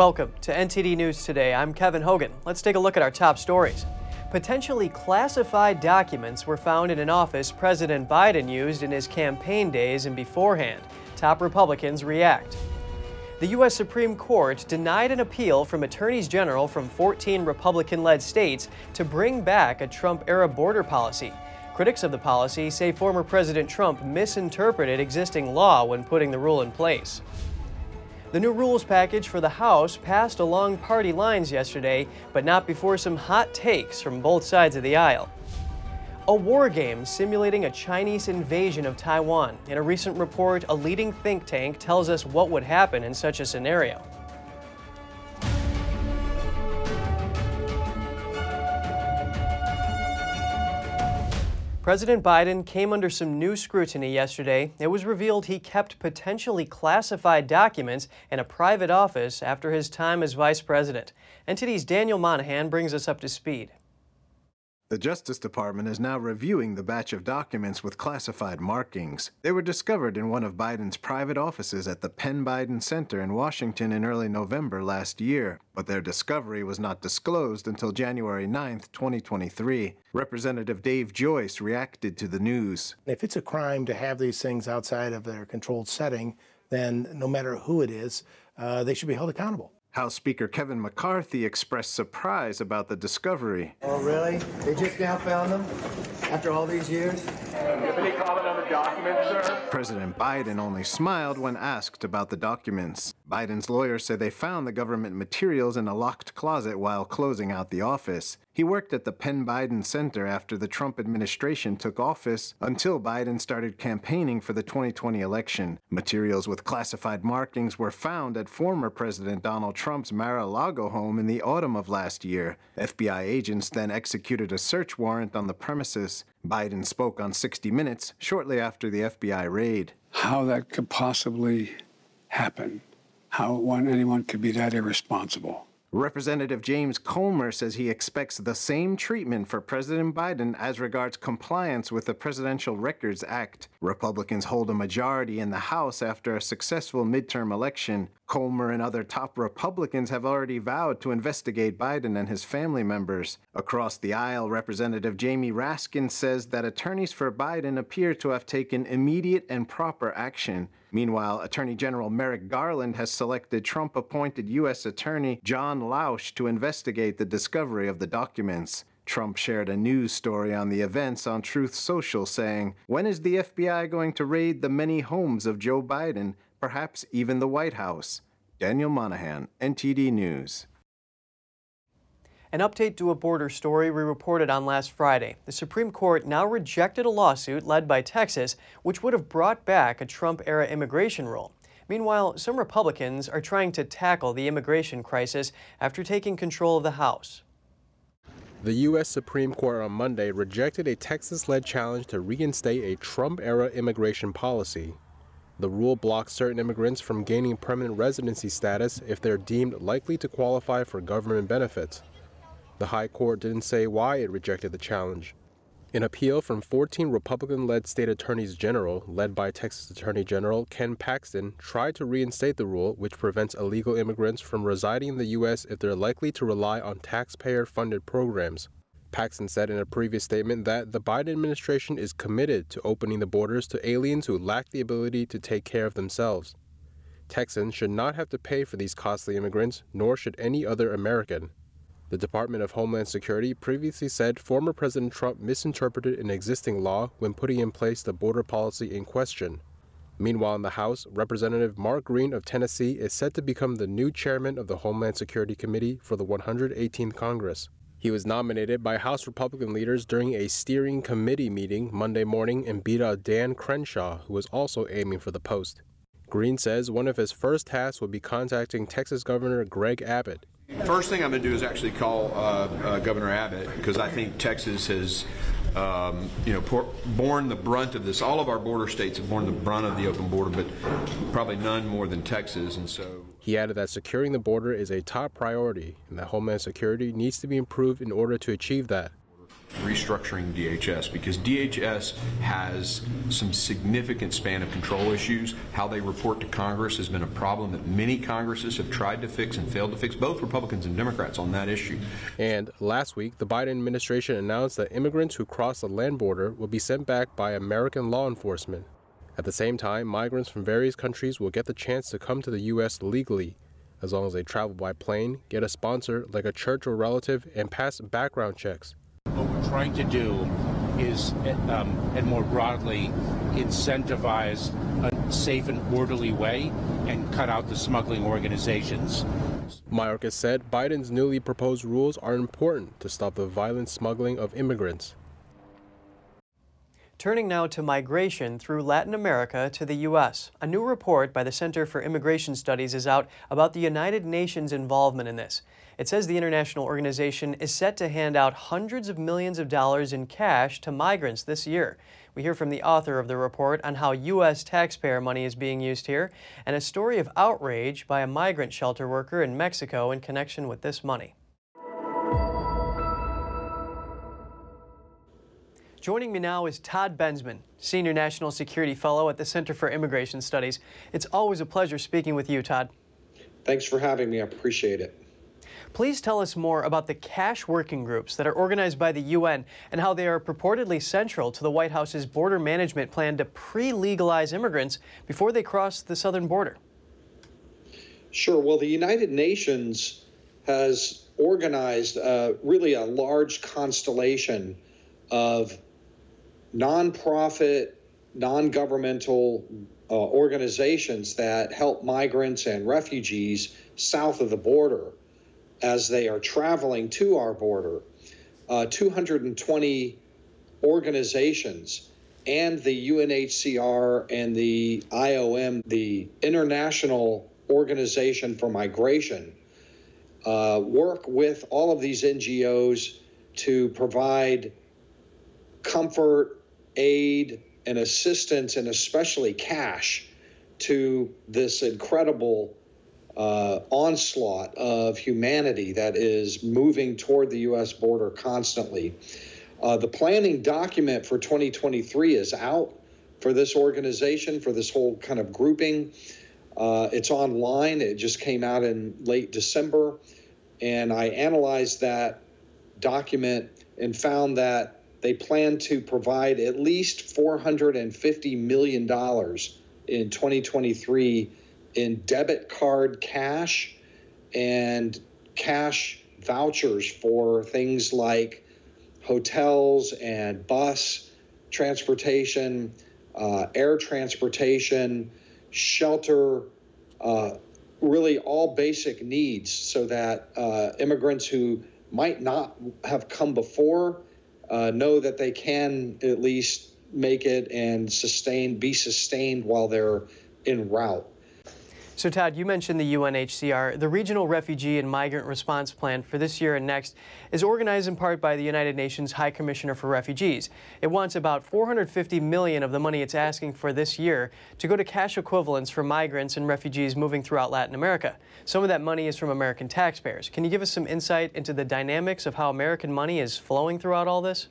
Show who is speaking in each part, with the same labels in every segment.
Speaker 1: Welcome to NTD News Today. I'm Kevin Hogan. Let's take a look at our top stories. Potentially classified documents were found in an office President Biden used in his campaign days and beforehand. Top Republicans react. The U.S. Supreme Court denied an appeal from attorneys general from 14 Republican led states to bring back a Trump era border policy. Critics of the policy say former President Trump misinterpreted existing law when putting the rule in place. The new rules package for the House passed along party lines yesterday, but not before some hot takes from both sides of the aisle. A war game simulating a Chinese invasion of Taiwan. In a recent report, a leading think tank tells us what would happen in such a scenario. President Biden came under some new scrutiny yesterday. It was revealed he kept potentially classified documents in a private office after his time as vice president. NTD's Daniel Monahan brings us up to speed.
Speaker 2: The Justice Department is now reviewing the batch of documents with classified markings. They were discovered in one of Biden's private offices at the Penn Biden Center in Washington in early November last year, but their discovery was not disclosed until January 9, 2023. Representative Dave Joyce reacted to the news.
Speaker 3: If it's a crime to have these things outside of their controlled setting, then no matter who it is, uh, they should be held accountable.
Speaker 2: House Speaker Kevin McCarthy expressed surprise about the discovery.
Speaker 4: Oh, really? They just now found them? After all these years?
Speaker 5: Any comment on the documents, sir?
Speaker 2: President Biden only smiled when asked about the documents. Biden's lawyers say they found the government materials in a locked closet while closing out the office. He worked at the Penn Biden Center after the Trump administration took office until Biden started campaigning for the 2020 election. Materials with classified markings were found at former President Donald Trump's Mar a Lago home in the autumn of last year. FBI agents then executed a search warrant on the premises. Biden spoke on 60 Minutes shortly after the FBI raid.
Speaker 6: How that could possibly happen, how one, anyone could be that irresponsible.
Speaker 2: Representative James Comer says he expects the same treatment for President Biden as regards compliance with the Presidential Records Act. Republicans hold a majority in the House after a successful midterm election. Comer and other top Republicans have already vowed to investigate Biden and his family members. Across the aisle, Representative Jamie Raskin says that attorneys for Biden appear to have taken immediate and proper action. Meanwhile, Attorney General Merrick Garland has selected Trump appointed U.S. Attorney John Lausch to investigate the discovery of the documents. Trump shared a news story on the events on Truth Social saying, When is the FBI going to raid the many homes of Joe Biden, perhaps even the White House? Daniel Monahan, NTD News.
Speaker 1: An update to a border story we reported on last Friday. The Supreme Court now rejected a lawsuit led by Texas, which would have brought back a Trump era immigration rule. Meanwhile, some Republicans are trying to tackle the immigration crisis after taking control of the House.
Speaker 7: The U.S. Supreme Court on Monday rejected a Texas led challenge to reinstate a Trump era immigration policy. The rule blocks certain immigrants from gaining permanent residency status if they're deemed likely to qualify for government benefits. The High Court didn't say why it rejected the challenge. An appeal from 14 Republican led state attorneys general, led by Texas Attorney General Ken Paxton, tried to reinstate the rule which prevents illegal immigrants from residing in the U.S. if they're likely to rely on taxpayer funded programs. Paxton said in a previous statement that the Biden administration is committed to opening the borders to aliens who lack the ability to take care of themselves. Texans should not have to pay for these costly immigrants, nor should any other American. The Department of Homeland Security previously said former President Trump misinterpreted an existing law when putting in place the border policy in question. Meanwhile, in the House, Representative Mark Green of Tennessee is set to become the new chairman of the Homeland Security Committee for the 118th Congress. He was nominated by House Republican leaders during a steering committee meeting Monday morning and beat out Dan Crenshaw, who was also aiming for the post. Green says one of his first tasks will be contacting Texas Governor Greg Abbott
Speaker 8: First thing I'm going to do is actually call uh, uh, Governor Abbott because I think Texas has, um, you know, por- borne the brunt of this. All of our border states have borne the brunt of the open border, but probably none more than Texas. And so
Speaker 7: he added that securing the border is a top priority and that Homeland Security needs to be improved in order to achieve that.
Speaker 8: Restructuring DHS because DHS has some significant span of control issues. How they report to Congress has been a problem that many Congresses have tried to fix and failed to fix, both Republicans and Democrats on that issue.
Speaker 7: And last week, the Biden administration announced that immigrants who cross the land border will be sent back by American law enforcement. At the same time, migrants from various countries will get the chance to come to the U.S. legally as long as they travel by plane, get a sponsor like a church or relative, and pass background checks.
Speaker 9: What we're trying to do is, um, and more broadly, incentivize a safe and orderly way and cut out the smuggling organizations.
Speaker 7: Mayorkas said Biden's newly proposed rules are important to stop the violent smuggling of immigrants.
Speaker 1: Turning now to migration through Latin America to the U.S. A new report by the Center for Immigration Studies is out about the United Nations' involvement in this. It says the international organization is set to hand out hundreds of millions of dollars in cash to migrants this year. We hear from the author of the report on how U.S. taxpayer money is being used here and a story of outrage by a migrant shelter worker in Mexico in connection with this money. Joining me now is Todd Bensman, Senior National Security Fellow at the Center for Immigration Studies. It's always a pleasure speaking with you, Todd.
Speaker 10: Thanks for having me. I appreciate it.
Speaker 1: Please tell us more about the cash working groups that are organized by the UN and how they are purportedly central to the White House's border management plan to pre legalize immigrants before they cross the southern border.
Speaker 10: Sure. Well, the United Nations has organized uh, really a large constellation of nonprofit, non governmental uh, organizations that help migrants and refugees south of the border as they are traveling to our border. Uh, 220 organizations and the UNHCR and the IOM, the International Organization for Migration, uh, work with all of these NGOs to provide comfort, aid, and assistance, and especially cash to this incredible uh, onslaught of humanity that is moving toward the U.S. border constantly. Uh, the planning document for 2023 is out for this organization, for this whole kind of grouping. Uh, it's online. It just came out in late December. And I analyzed that document and found that they plan to provide at least $450 million in 2023 in debit card cash and cash vouchers for things like hotels and bus transportation, uh, air transportation, shelter, uh, really all basic needs so that uh, immigrants who might not have come before uh, know that they can at least make it and sustain, be sustained while they're en route.
Speaker 1: So, Todd, you mentioned the UNHCR. The Regional Refugee and Migrant Response Plan for this year and next is organized in part by the United Nations High Commissioner for Refugees. It wants about 450 million of the money it's asking for this year to go to cash equivalents for migrants and refugees moving throughout Latin America. Some of that money is from American taxpayers. Can you give us some insight into the dynamics of how American money is flowing throughout all this?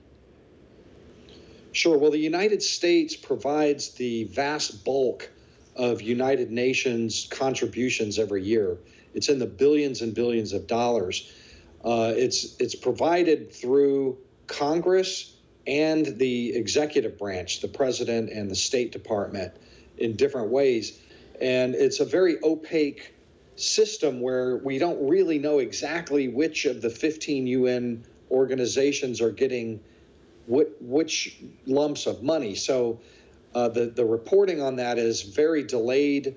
Speaker 10: Sure. Well, the United States provides the vast bulk of United Nations contributions every year. It's in the billions and billions of dollars. Uh, it's it's provided through Congress and the executive branch, the president and the State Department, in different ways, and it's a very opaque system where we don't really know exactly which of the 15 UN organizations are getting what which lumps of money. So uh, the, the reporting on that is very delayed.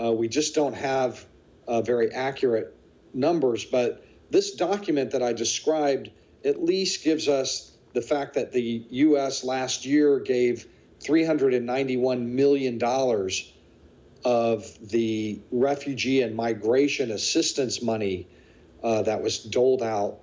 Speaker 10: Uh, we just don't have uh, very accurate numbers. But this document that I described at least gives us the fact that the U.S. last year gave $391 million of the refugee and migration assistance money uh, that was doled out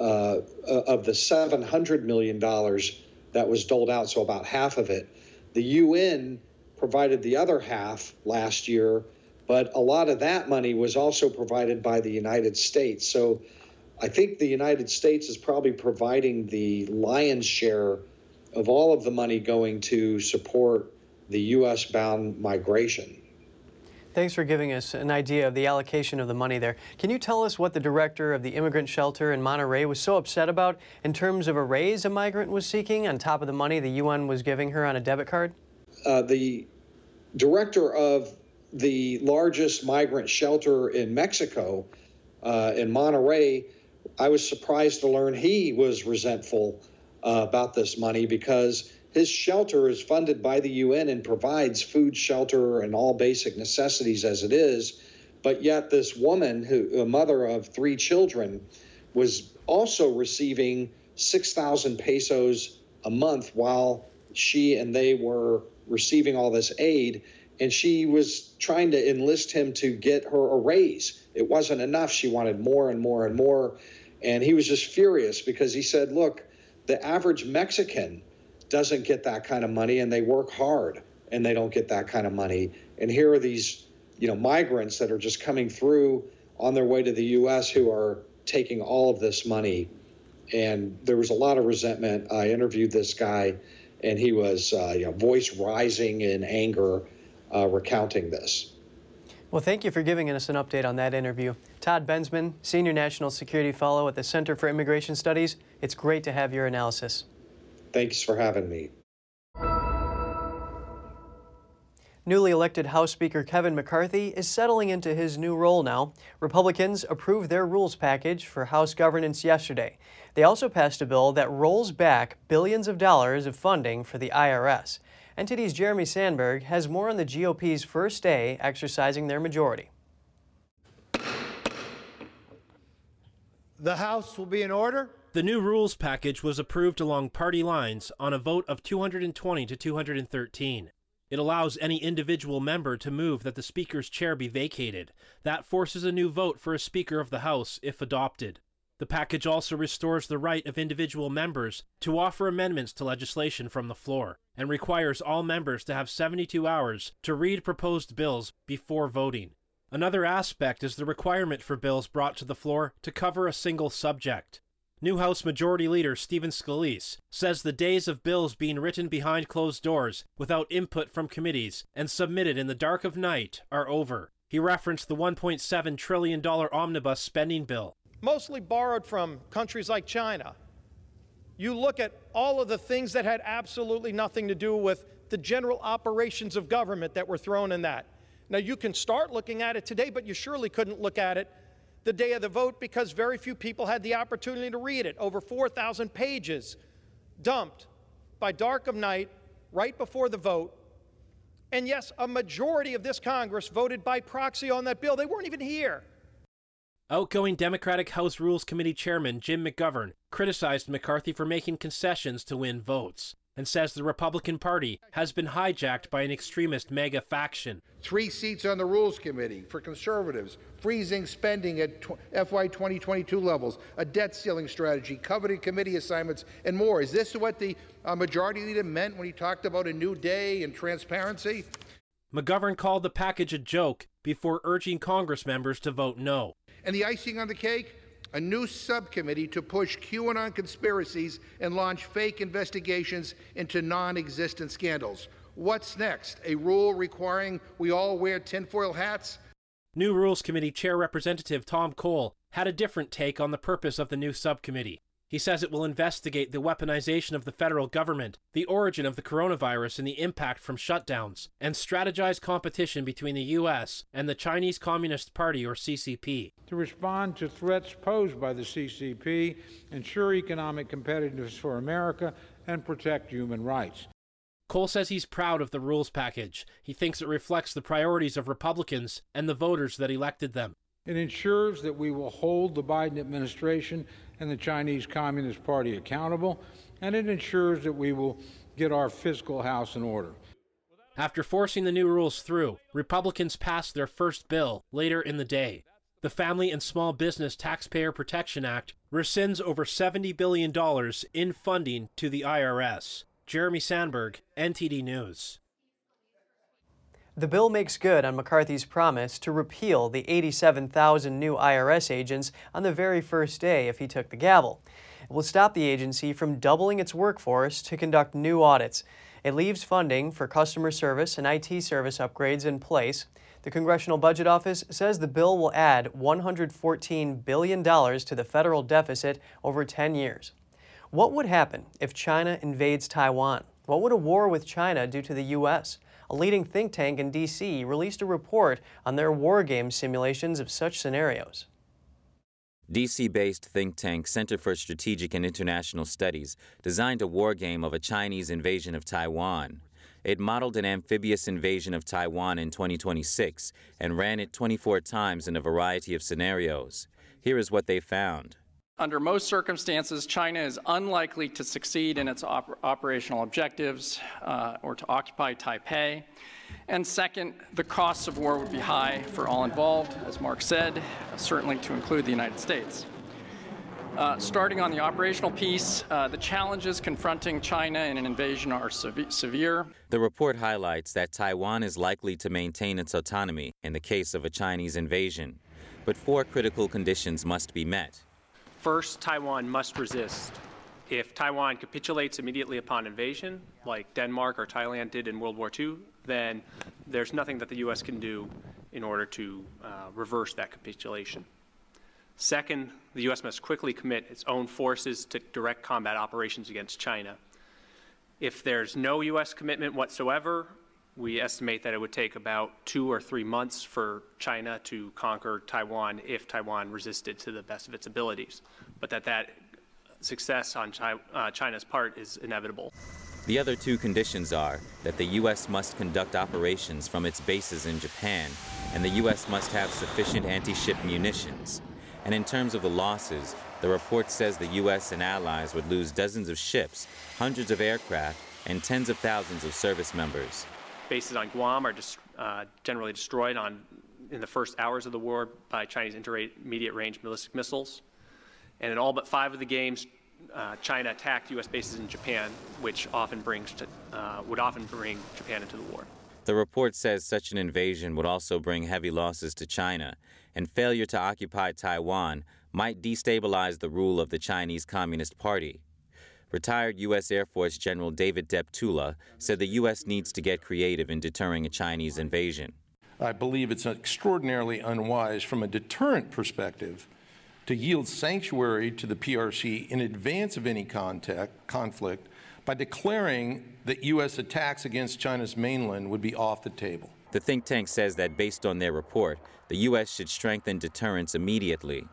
Speaker 10: uh, of the $700 million that was doled out, so about half of it the UN provided the other half last year, but a lot of that money was also provided by the United States. So I think the United States is probably providing the lion's share of all of the money going to support the U.S. bound migration.
Speaker 1: Thanks for giving us an idea of the allocation of the money there. Can you tell us what the director of the immigrant shelter in Monterrey was so upset about in terms of a raise a migrant was seeking on top of the money the UN was giving her on a debit card?
Speaker 10: Uh, the director of the largest migrant shelter in Mexico, uh, in Monterrey, I was surprised to learn he was resentful uh, about this money because his shelter is funded by the UN and provides food, shelter, and all basic necessities as it is. But yet, this woman, who a mother of three children, was also receiving 6,000 pesos a month while she and they were receiving all this aid. And she was trying to enlist him to get her a raise. It wasn't enough. She wanted more and more and more. And he was just furious because he said, Look, the average Mexican doesn't get that kind of money and they work hard and they don't get that kind of money. And here are these, you know, migrants that are just coming through on their way to the US who are taking all of this money. And there was a lot of resentment. I interviewed this guy and he was, uh, you know, voice rising in anger, uh, recounting this.
Speaker 1: Well, thank you for giving us an update on that interview. Todd Bensman, Senior National Security Fellow at the Center for Immigration Studies, it's great to have your analysis.
Speaker 10: Thanks for having me.
Speaker 1: Newly elected House Speaker Kevin McCarthy is settling into his new role now. Republicans approved their rules package for House governance yesterday. They also passed a bill that rolls back billions of dollars of funding for the IRS. NTD's Jeremy Sandberg has more on the GOP's first day exercising their majority.
Speaker 11: The House will be in order.
Speaker 12: The new rules package was approved along party lines on a vote of 220 to 213. It allows any individual member to move that the Speaker's chair be vacated. That forces a new vote for a Speaker of the House if adopted. The package also restores the right of individual members to offer amendments to legislation from the floor and requires all members to have 72 hours to read proposed bills before voting. Another aspect is the requirement for bills brought to the floor to cover a single subject. New House Majority Leader Stephen Scalise says the days of bills being written behind closed doors without input from committees and submitted in the dark of night are over. He referenced the $1.7 trillion omnibus spending bill.
Speaker 11: Mostly borrowed from countries like China. You look at all of the things that had absolutely nothing to do with the general operations of government that were thrown in that. Now, you can start looking at it today, but you surely couldn't look at it the day of the vote because very few people had the opportunity to read it. Over 4,000 pages dumped by dark of night right before the vote. And yes, a majority of this Congress voted by proxy on that bill. They weren't even here.
Speaker 12: Outgoing Democratic House Rules Committee Chairman Jim McGovern criticized McCarthy for making concessions to win votes and says the Republican Party has been hijacked by an extremist MAGA faction.
Speaker 13: Three seats on the Rules Committee for conservatives, freezing spending at FY 2022 levels, a debt ceiling strategy, coveted committee assignments, and more. Is this what the uh, majority leader meant when he talked about a new day and transparency?
Speaker 12: McGovern called the package a joke before urging Congress members to vote no.
Speaker 13: And the icing on the cake? A new subcommittee to push QAnon conspiracies and launch fake investigations into non existent scandals. What's next? A rule requiring we all wear tinfoil hats?
Speaker 12: New Rules Committee Chair Representative Tom Cole had a different take on the purpose of the new subcommittee. He says it will investigate the weaponization of the federal government, the origin of the coronavirus and the impact from shutdowns, and strategize competition between the U.S. and the Chinese Communist Party or CCP.
Speaker 14: To respond to threats posed by the CCP, ensure economic competitiveness for America, and protect human rights.
Speaker 12: Cole says he's proud of the rules package. He thinks it reflects the priorities of Republicans and the voters that elected them.
Speaker 14: It ensures that we will hold the Biden administration and the Chinese Communist Party accountable, and it ensures that we will get our fiscal house in order.
Speaker 12: After forcing the new rules through, Republicans passed their first bill later in the day. The Family and Small Business Taxpayer Protection Act rescinds over $70 billion in funding to the IRS. Jeremy Sandberg, NTD News.
Speaker 1: The bill makes good on McCarthy's promise to repeal the 87,000 new IRS agents on the very first day if he took the gavel. It will stop the agency from doubling its workforce to conduct new audits. It leaves funding for customer service and IT service upgrades in place. The Congressional Budget Office says the bill will add $114 billion to the federal deficit over 10 years. What would happen if China invades Taiwan? What would a war with China do to the U.S.? A leading think tank in D.C. released a report on their war game simulations of such scenarios.
Speaker 15: DC based think tank Center for Strategic and International Studies designed a war game of a Chinese invasion of Taiwan. It modeled an amphibious invasion of Taiwan in 2026 and ran it 24 times in a variety of scenarios. Here is what they found.
Speaker 16: Under most circumstances, China is unlikely to succeed in its op- operational objectives uh, or to occupy Taipei. And second, the costs of war would be high for all involved, as Mark said, certainly to include the United States. Uh, starting on the operational piece, uh, the challenges confronting China in an invasion are sev- severe.
Speaker 15: The report highlights that Taiwan is likely to maintain its autonomy in the case of a Chinese invasion. But four critical conditions must be met.
Speaker 17: First, Taiwan must resist. If Taiwan capitulates immediately upon invasion, like Denmark or Thailand did in World War II, then there's nothing that the U.S. can do in order to uh, reverse that capitulation. Second, the U.S. must quickly commit its own forces to direct combat operations against China. If there's no U.S. commitment whatsoever, we estimate that it would take about two or three months for China to conquer Taiwan if Taiwan resisted to the best of its abilities, but that that success on Chi- uh, China's part is inevitable.
Speaker 15: The other two conditions are that the U.S. must conduct operations from its bases in Japan, and the U.S. must have sufficient anti ship munitions. And in terms of the losses, the report says the U.S. and allies would lose dozens of ships, hundreds of aircraft, and tens of thousands of service members
Speaker 17: bases on Guam are just, uh, generally destroyed on, in the first hours of the war by Chinese intermediate range ballistic missiles. And in all but five of the games, uh, China attacked U.S. bases in Japan, which often brings to, uh, would often bring Japan into the war.
Speaker 15: The report says such an invasion would also bring heavy losses to China, and failure to occupy Taiwan might destabilize the rule of the Chinese Communist Party. Retired U.S. Air Force General David Deptula said the U.S. needs to get creative in deterring a Chinese invasion.
Speaker 18: I believe it's extraordinarily unwise from a deterrent perspective to yield sanctuary to the PRC in advance of any contact, conflict by declaring that U.S. attacks against China's mainland would be off the table.
Speaker 15: The think tank says that based on their report, the U.S. should strengthen deterrence immediately.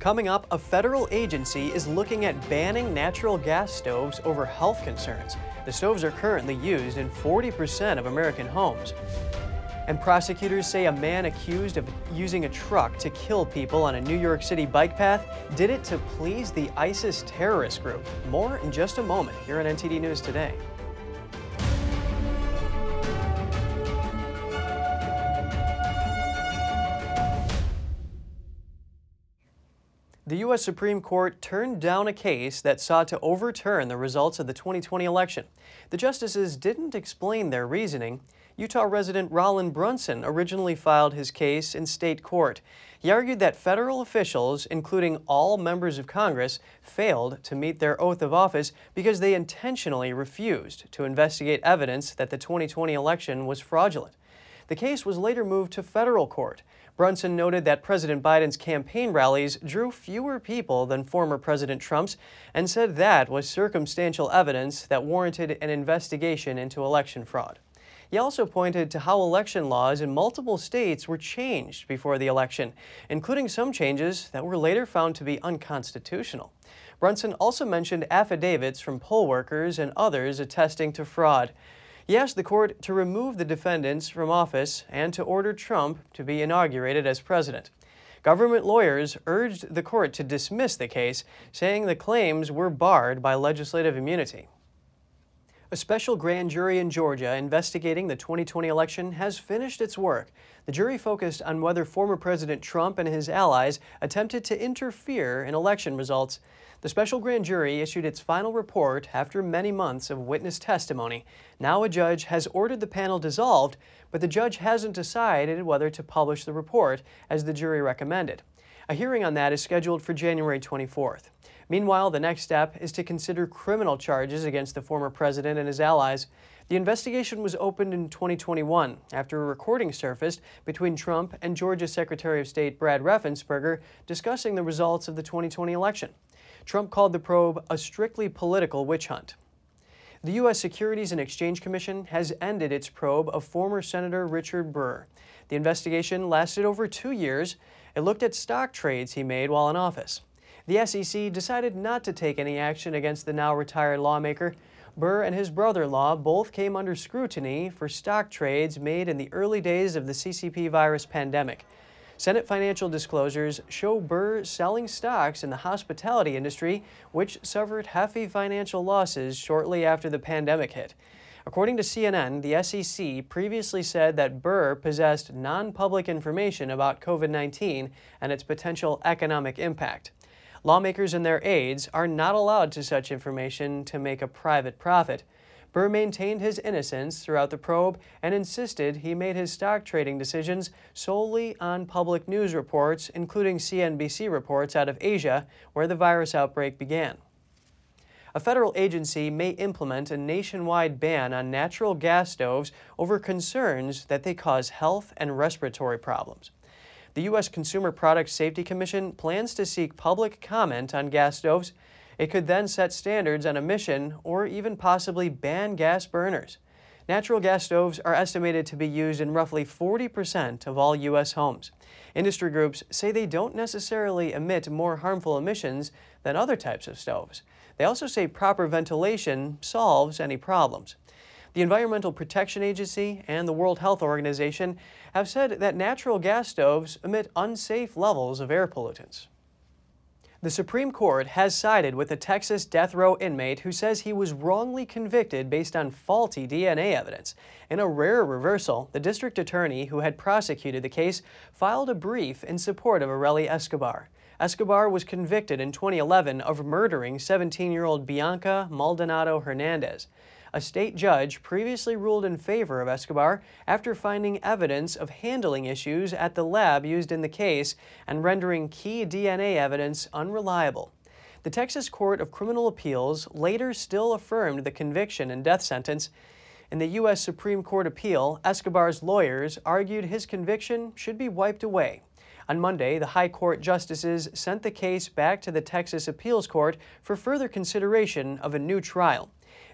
Speaker 1: Coming up, a federal agency is looking at banning natural gas stoves over health concerns. The stoves are currently used in 40% of American homes. And prosecutors say a man accused of using a truck to kill people on a New York City bike path did it to please the ISIS terrorist group. More in just a moment here on NTD News Today. The U.S. Supreme Court turned down a case that sought to overturn the results of the 2020 election. The justices didn't explain their reasoning. Utah resident Raland Brunson originally filed his case in state court. He argued that federal officials, including all members of Congress, failed to meet their oath of office because they intentionally refused to investigate evidence that the 2020 election was fraudulent. The case was later moved to federal court. Brunson noted that President Biden's campaign rallies drew fewer people than former President Trump's and said that was circumstantial evidence that warranted an investigation into election fraud. He also pointed to how election laws in multiple states were changed before the election, including some changes that were later found to be unconstitutional. Brunson also mentioned affidavits from poll workers and others attesting to fraud. He asked the court to remove the defendants from office and to order Trump to be inaugurated as president. Government lawyers urged the court to dismiss the case, saying the claims were barred by legislative immunity. A special grand jury in Georgia investigating the 2020 election has finished its work. The jury focused on whether former President Trump and his allies attempted to interfere in election results. The special grand jury issued its final report after many months of witness testimony. Now a judge has ordered the panel dissolved, but the judge hasn't decided whether to publish the report as the jury recommended. A hearing on that is scheduled for January 24th. Meanwhile, the next step is to consider criminal charges against the former president and his allies. The investigation was opened in 2021 after a recording surfaced between Trump and Georgia Secretary of State Brad Raffensperger discussing the results of the 2020 election. Trump called the probe a strictly political witch hunt. The U.S. Securities and Exchange Commission has ended its probe of former Senator Richard Burr. The investigation lasted over two years. It looked at stock trades he made while in office. The SEC decided not to take any action against the now retired lawmaker. Burr and his brother in law both came under scrutiny for stock trades made in the early days of the CCP virus pandemic. Senate financial disclosures show Burr selling stocks in the hospitality industry, which suffered hefty financial losses shortly after the pandemic hit. According to CNN, the SEC previously said that Burr possessed non public information about COVID 19 and its potential economic impact. Lawmakers and their aides are not allowed to such information to make a private profit. Burr maintained his innocence throughout the probe and insisted he made his stock trading decisions solely on public news reports, including CNBC reports out of Asia, where the virus outbreak began. A federal agency may implement a nationwide ban on natural gas stoves over concerns that they cause health and respiratory problems. The U.S. Consumer Product Safety Commission plans to seek public comment on gas stoves. It could then set standards on emission or even possibly ban gas burners. Natural gas stoves are estimated to be used in roughly 40% of all U.S. homes. Industry groups say they don't necessarily emit more harmful emissions than other types of stoves. They also say proper ventilation solves any problems. The Environmental Protection Agency and the World Health Organization have said that natural gas stoves emit unsafe levels of air pollutants. The Supreme Court has sided with a Texas death row inmate who says he was wrongly convicted based on faulty DNA evidence. In a rare reversal, the district attorney who had prosecuted the case filed a brief in support of Areli Escobar. Escobar was convicted in 2011 of murdering 17 year old Bianca Maldonado Hernandez. A state judge previously ruled in favor of Escobar after finding evidence of handling issues at the lab used in the case and rendering key DNA evidence unreliable. The Texas Court of Criminal Appeals later still affirmed the conviction and death sentence. In the U.S. Supreme Court appeal, Escobar's lawyers argued his conviction should be wiped away. On Monday, the High Court justices sent the case back to the Texas Appeals Court for further consideration of a new trial.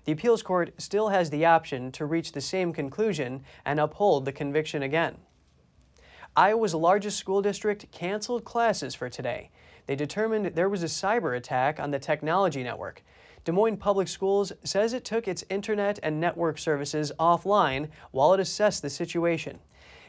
Speaker 1: The appeals court still has the option to reach the same conclusion and uphold the conviction again. Iowa's largest school district canceled classes for today. They determined there was a cyber attack on the technology network. Des Moines Public Schools says it took its internet and network services offline while it assessed the situation.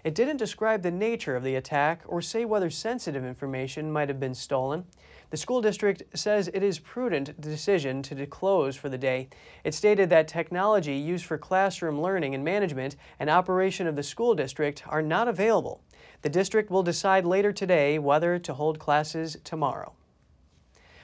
Speaker 1: It didn't describe the nature of the attack or say whether sensitive information might have been stolen. The school district says it is prudent decision to close for the day. It stated that technology used for classroom learning and management and operation of the school district are not available. The district will decide later today whether to hold classes tomorrow.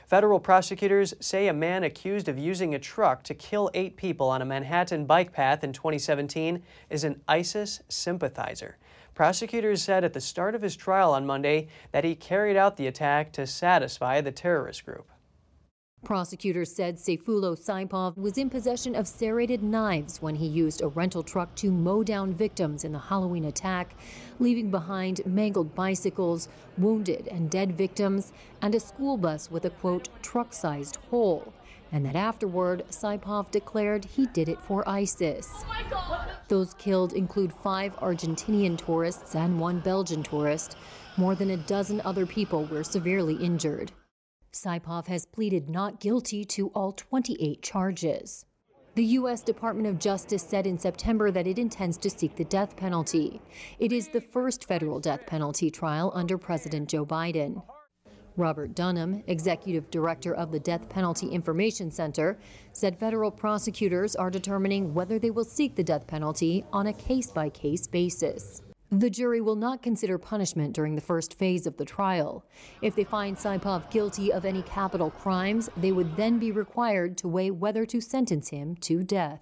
Speaker 1: Federal prosecutors say a man accused of using a truck to kill eight people on a Manhattan bike path in 2017 is an ISIS sympathizer. Prosecutors said at the start of his trial on Monday that he carried out the attack to satisfy the terrorist group.
Speaker 19: Prosecutors said Sayfullo Saipov was in possession of serrated knives when he used a rental truck to mow down victims in the Halloween attack, leaving behind mangled bicycles, wounded and dead victims, and a school bus with a quote, truck sized hole and that afterward, Saipov declared he did it for ISIS. Oh Those killed include five Argentinian tourists and one Belgian tourist. More than a dozen other people were severely injured. Saipov has pleaded not guilty to all 28 charges. The U.S. Department of Justice said in September that it intends to seek the death penalty. It is the first federal death penalty trial under President Joe Biden. Robert Dunham, executive director of the Death Penalty Information Center, said federal prosecutors are determining whether they will seek the death penalty on a case by case basis. The jury will not consider punishment during the first phase of the trial. If they find Saipov guilty of any capital crimes, they would then be required to weigh whether to sentence him to death.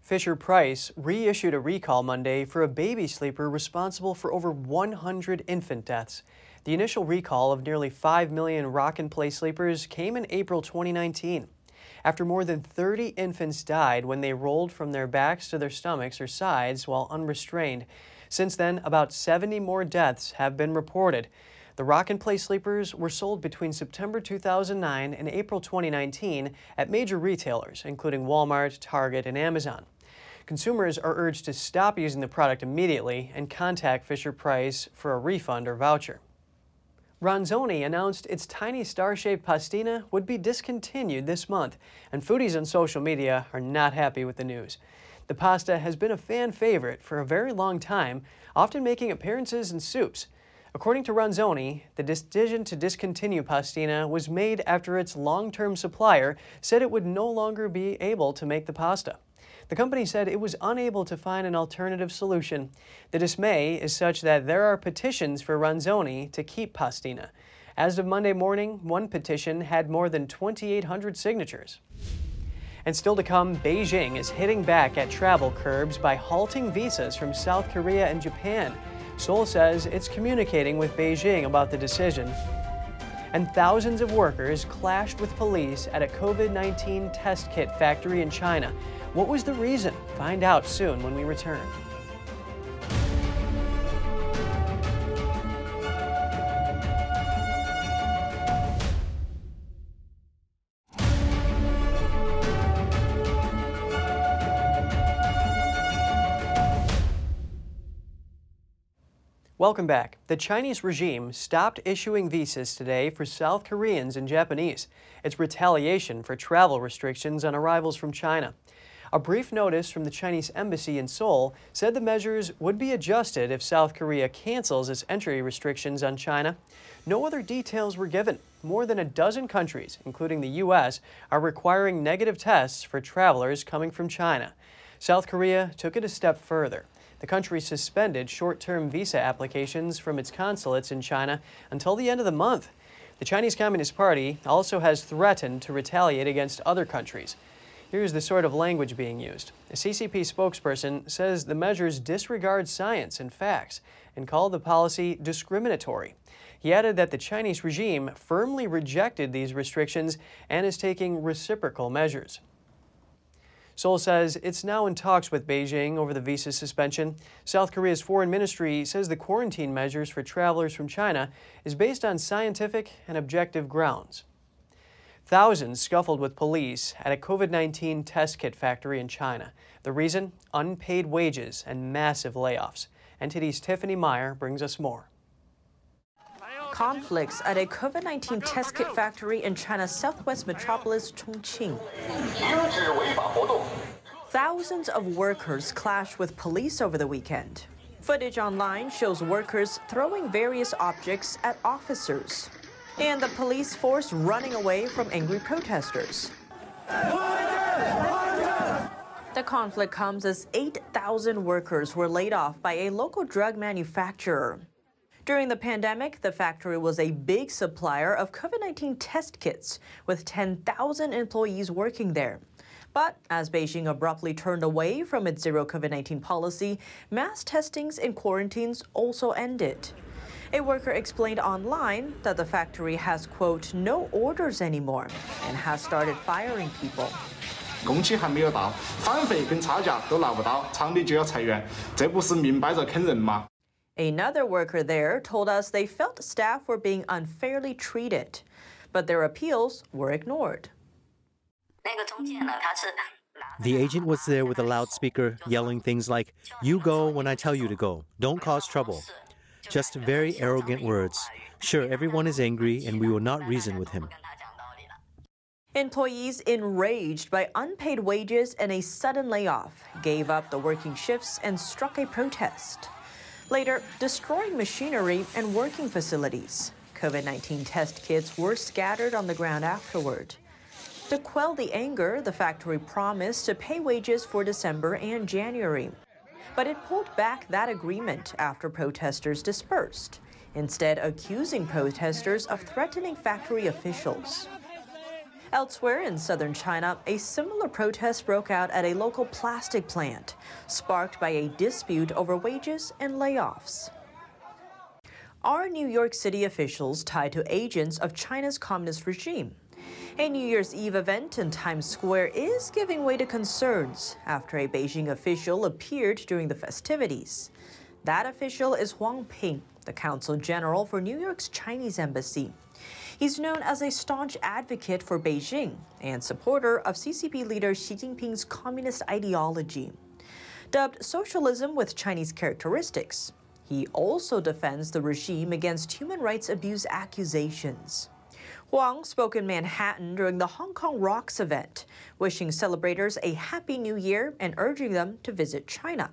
Speaker 1: Fisher Price reissued a recall Monday for a baby sleeper responsible for over 100 infant deaths. The initial recall of nearly 5 million rock and play sleepers came in April 2019. After more than 30 infants died when they rolled from their backs to their stomachs or sides while unrestrained. Since then, about 70 more deaths have been reported. The rock and play sleepers were sold between September 2009 and April 2019 at major retailers, including Walmart, Target, and Amazon. Consumers are urged to stop using the product immediately and contact Fisher Price for a refund or voucher. Ronzoni announced its tiny star-shaped pastina would be discontinued this month, and foodies on social media are not happy with the news. The pasta has been a fan favorite for a very long time, often making appearances in soups. According to Ronzoni, the decision to discontinue pastina was made after its long-term supplier said it would no longer be able to make the pasta. The company said it was unable to find an alternative solution. The dismay is such that there are petitions for Ronzoni to keep Pastina. As of Monday morning, one petition had more than 2,800 signatures. And still to come, Beijing is hitting back at travel curbs by halting visas from South Korea and Japan. Seoul says it's communicating with Beijing about the decision. And thousands of workers clashed with police at a COVID 19 test kit factory in China. What was the reason? Find out soon when we return. Welcome back. The Chinese regime stopped issuing visas today for South Koreans and Japanese. It's retaliation for travel restrictions on arrivals from China. A brief notice from the Chinese embassy in Seoul said the measures would be adjusted if South Korea cancels its entry restrictions on China. No other details were given. More than a dozen countries, including the U.S., are requiring negative tests for travelers coming from China. South Korea took it a step further. The country suspended short term visa applications from its consulates in China until the end of the month. The Chinese Communist Party also has threatened to retaliate against other countries. Here's the sort of language being used. A CCP spokesperson says the measures disregard science and facts and called the policy discriminatory. He added that the Chinese regime firmly rejected these restrictions and is taking reciprocal measures. Seoul says it's now in talks with Beijing over the visa suspension. South Korea's foreign ministry says the quarantine measures for travelers from China is based on scientific and objective grounds. Thousands scuffled with police at a COVID 19 test kit factory in China. The reason? Unpaid wages and massive layoffs. NTD's Tiffany Meyer brings us more.
Speaker 20: Conflicts at a COVID 19 test kit factory in China's southwest metropolis, Chongqing. Thousands of workers clashed with police over the weekend. Footage online shows workers throwing various objects at officers and the police force running away from angry protesters. The conflict comes as 8,000 workers were laid off by a local drug manufacturer. During the pandemic, the factory was a big supplier of COVID 19 test kits, with 10,000 employees working there. But as Beijing abruptly turned away from its zero COVID 19 policy, mass testings and quarantines also ended. A worker explained online that the factory has, quote, no orders anymore and has started firing people. Another worker there told us they felt staff were being unfairly treated, but their appeals were ignored.
Speaker 21: The agent was there with a loudspeaker yelling things like, You go when I tell you to go. Don't cause trouble. Just very arrogant words. Sure, everyone is angry and we will not reason with him.
Speaker 20: Employees enraged by unpaid wages and a sudden layoff gave up the working shifts and struck a protest. Later, destroying machinery and working facilities. COVID 19 test kits were scattered on the ground afterward. To quell the anger, the factory promised to pay wages for December and January. But it pulled back that agreement after protesters dispersed, instead, accusing protesters of threatening factory officials. Elsewhere in southern China, a similar protest broke out at a local plastic plant, sparked by a dispute over wages and layoffs. Are New York City officials tied to agents of China's communist regime? A New Year's Eve event in Times Square is giving way to concerns after a Beijing official appeared during the festivities. That official is Huang Ping, the consul general for New York's Chinese embassy. He's known as a staunch advocate for Beijing and supporter of CCP leader Xi Jinping's communist ideology. Dubbed socialism with Chinese characteristics, he also defends the regime against human rights abuse accusations. Huang spoke in Manhattan during the Hong Kong Rocks event, wishing celebrators a happy new year and urging them to visit China.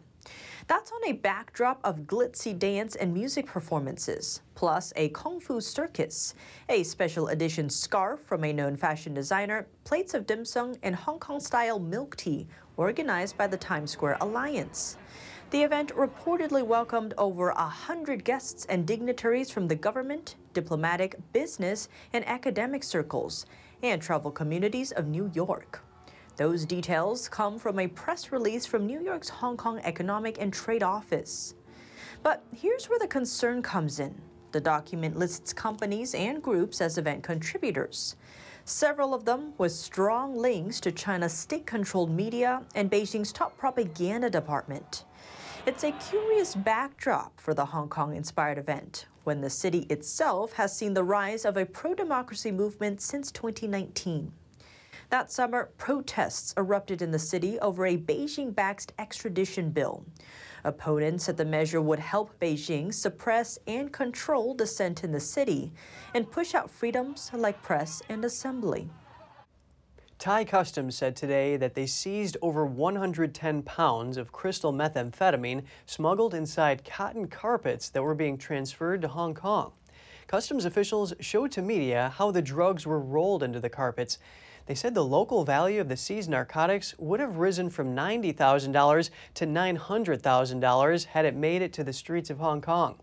Speaker 20: That's on a backdrop of glitzy dance and music performances, plus a kung fu circus, a special edition scarf from a known fashion designer, plates of dim sum, and Hong Kong style milk tea organized by the Times Square Alliance. The event reportedly welcomed over a hundred guests and dignitaries from the government, diplomatic, business, and academic circles, and travel communities of New York. Those details come from a press release from New York's Hong Kong Economic and Trade Office. But here's where the concern comes in. The document lists companies and groups as event contributors. Several of them with strong links to China's state controlled media and Beijing's top propaganda department. It's a curious backdrop for the Hong Kong inspired event when the city itself has seen the rise of a pro democracy movement since 2019. That summer, protests erupted in the city over a Beijing backed extradition bill. Opponents said the measure would help Beijing suppress and control dissent in the city and push out freedoms like press and assembly.
Speaker 1: Thai Customs said today that they seized over 110 pounds of crystal methamphetamine smuggled inside cotton carpets that were being transferred to Hong Kong. Customs officials showed to media how the drugs were rolled into the carpets. They said the local value of the seized narcotics would have risen from $90,000 to $900,000 had it made it to the streets of Hong Kong.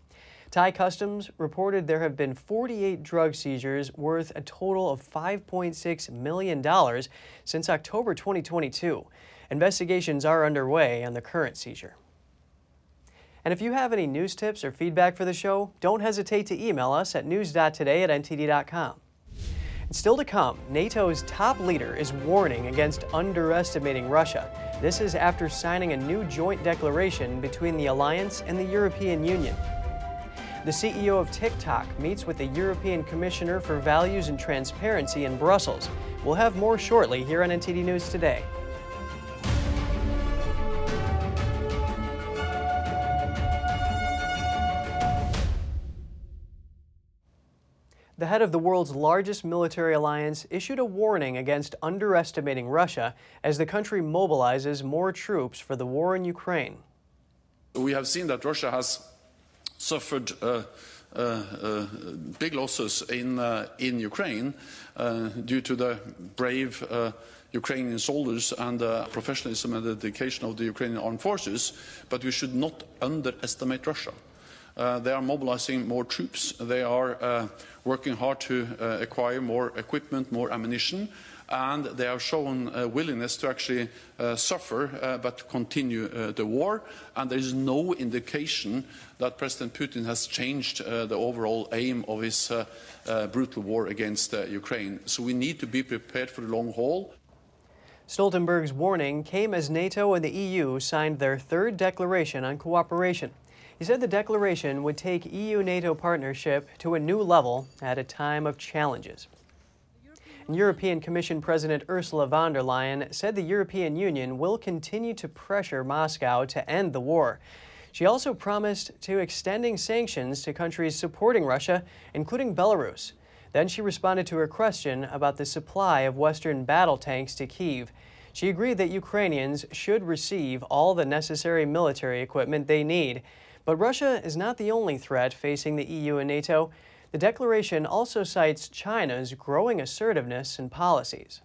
Speaker 1: Thai Customs reported there have been 48 drug seizures worth a total of $5.6 million since October 2022. Investigations are underway on the current seizure. And if you have any news tips or feedback for the show, don't hesitate to email us at news.today at ntd.com. And still to come, NATO's top leader is warning against underestimating Russia. This is after signing a new joint declaration between the alliance and the European Union. The CEO of TikTok meets with the European Commissioner for Values and Transparency in Brussels. We'll have more shortly here on NTD News Today. The head of the world's largest military alliance issued a warning against underestimating Russia as the country mobilizes more troops for the war in Ukraine.
Speaker 22: We have seen that Russia has suffered uh, uh, uh, big losses in, in Ukraine due to the brave Ukrainian soldiers and the professionalism and the dedication of the Ukrainian armed forces, but we should not underestimate Russia. Uh, they are mobilizing more troops. They are uh, working hard to uh, acquire more equipment, more ammunition, and they have shown a willingness to actually uh, suffer uh, but continue uh, the war. And there is no indication that President Putin has changed uh, the overall aim of his uh, uh, brutal war against Ukraine. So we need to be prepared for the long haul.
Speaker 1: Stoltenberg's warning came as NATO and the EU signed their third declaration on cooperation. He said the declaration would take EU NATO partnership to a new level at a time of challenges. European Commission President Ursula von der Leyen said the European Union will continue to pressure Moscow to end the war. She also promised to extending sanctions to countries supporting Russia, including Belarus. Then she responded to a question about the supply of Western battle tanks to Kiev. She agreed that Ukrainians should receive all the necessary military equipment they need. But Russia is not the only threat facing the EU and NATO. The declaration also cites China's growing assertiveness in policies.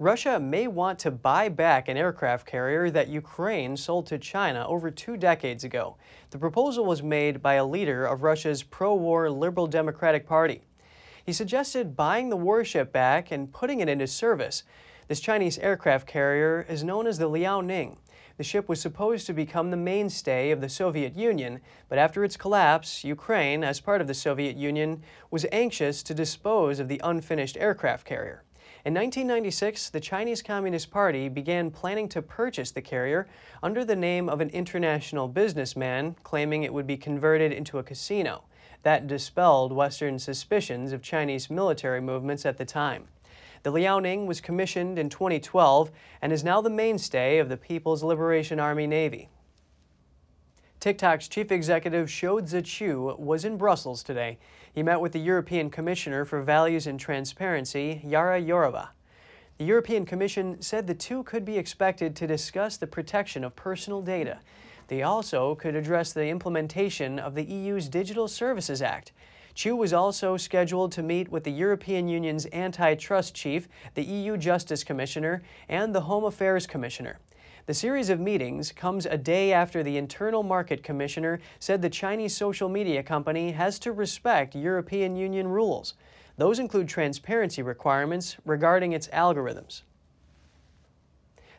Speaker 1: Russia may want to buy back an aircraft carrier that Ukraine sold to China over two decades ago. The proposal was made by a leader of Russia's pro war Liberal Democratic Party. He suggested buying the warship back and putting it into service. This Chinese aircraft carrier is known as the Liaoning. The ship was supposed to become the mainstay of the Soviet Union, but after its collapse, Ukraine, as part of the Soviet Union, was anxious to dispose of the unfinished aircraft carrier. In 1996, the Chinese Communist Party began planning to purchase the carrier under the name of an international businessman, claiming it would be converted into a casino. That dispelled Western suspicions of Chinese military movements at the time. The Liaoning was commissioned in 2012 and is now the mainstay of the People's Liberation Army Navy. TikTok's chief executive Shou Zi Chew was in Brussels today. He met with the European Commissioner for Values and Transparency, Vera Jourova. The European Commission said the two could be expected to discuss the protection of personal data. They also could address the implementation of the EU's Digital Services Act. Chew was also scheduled to meet with the European Union's antitrust chief, the EU Justice Commissioner, and the Home Affairs Commissioner. The series of meetings comes a day after the Internal Market Commissioner said the Chinese social media company has to respect European Union rules. Those include transparency requirements regarding its algorithms.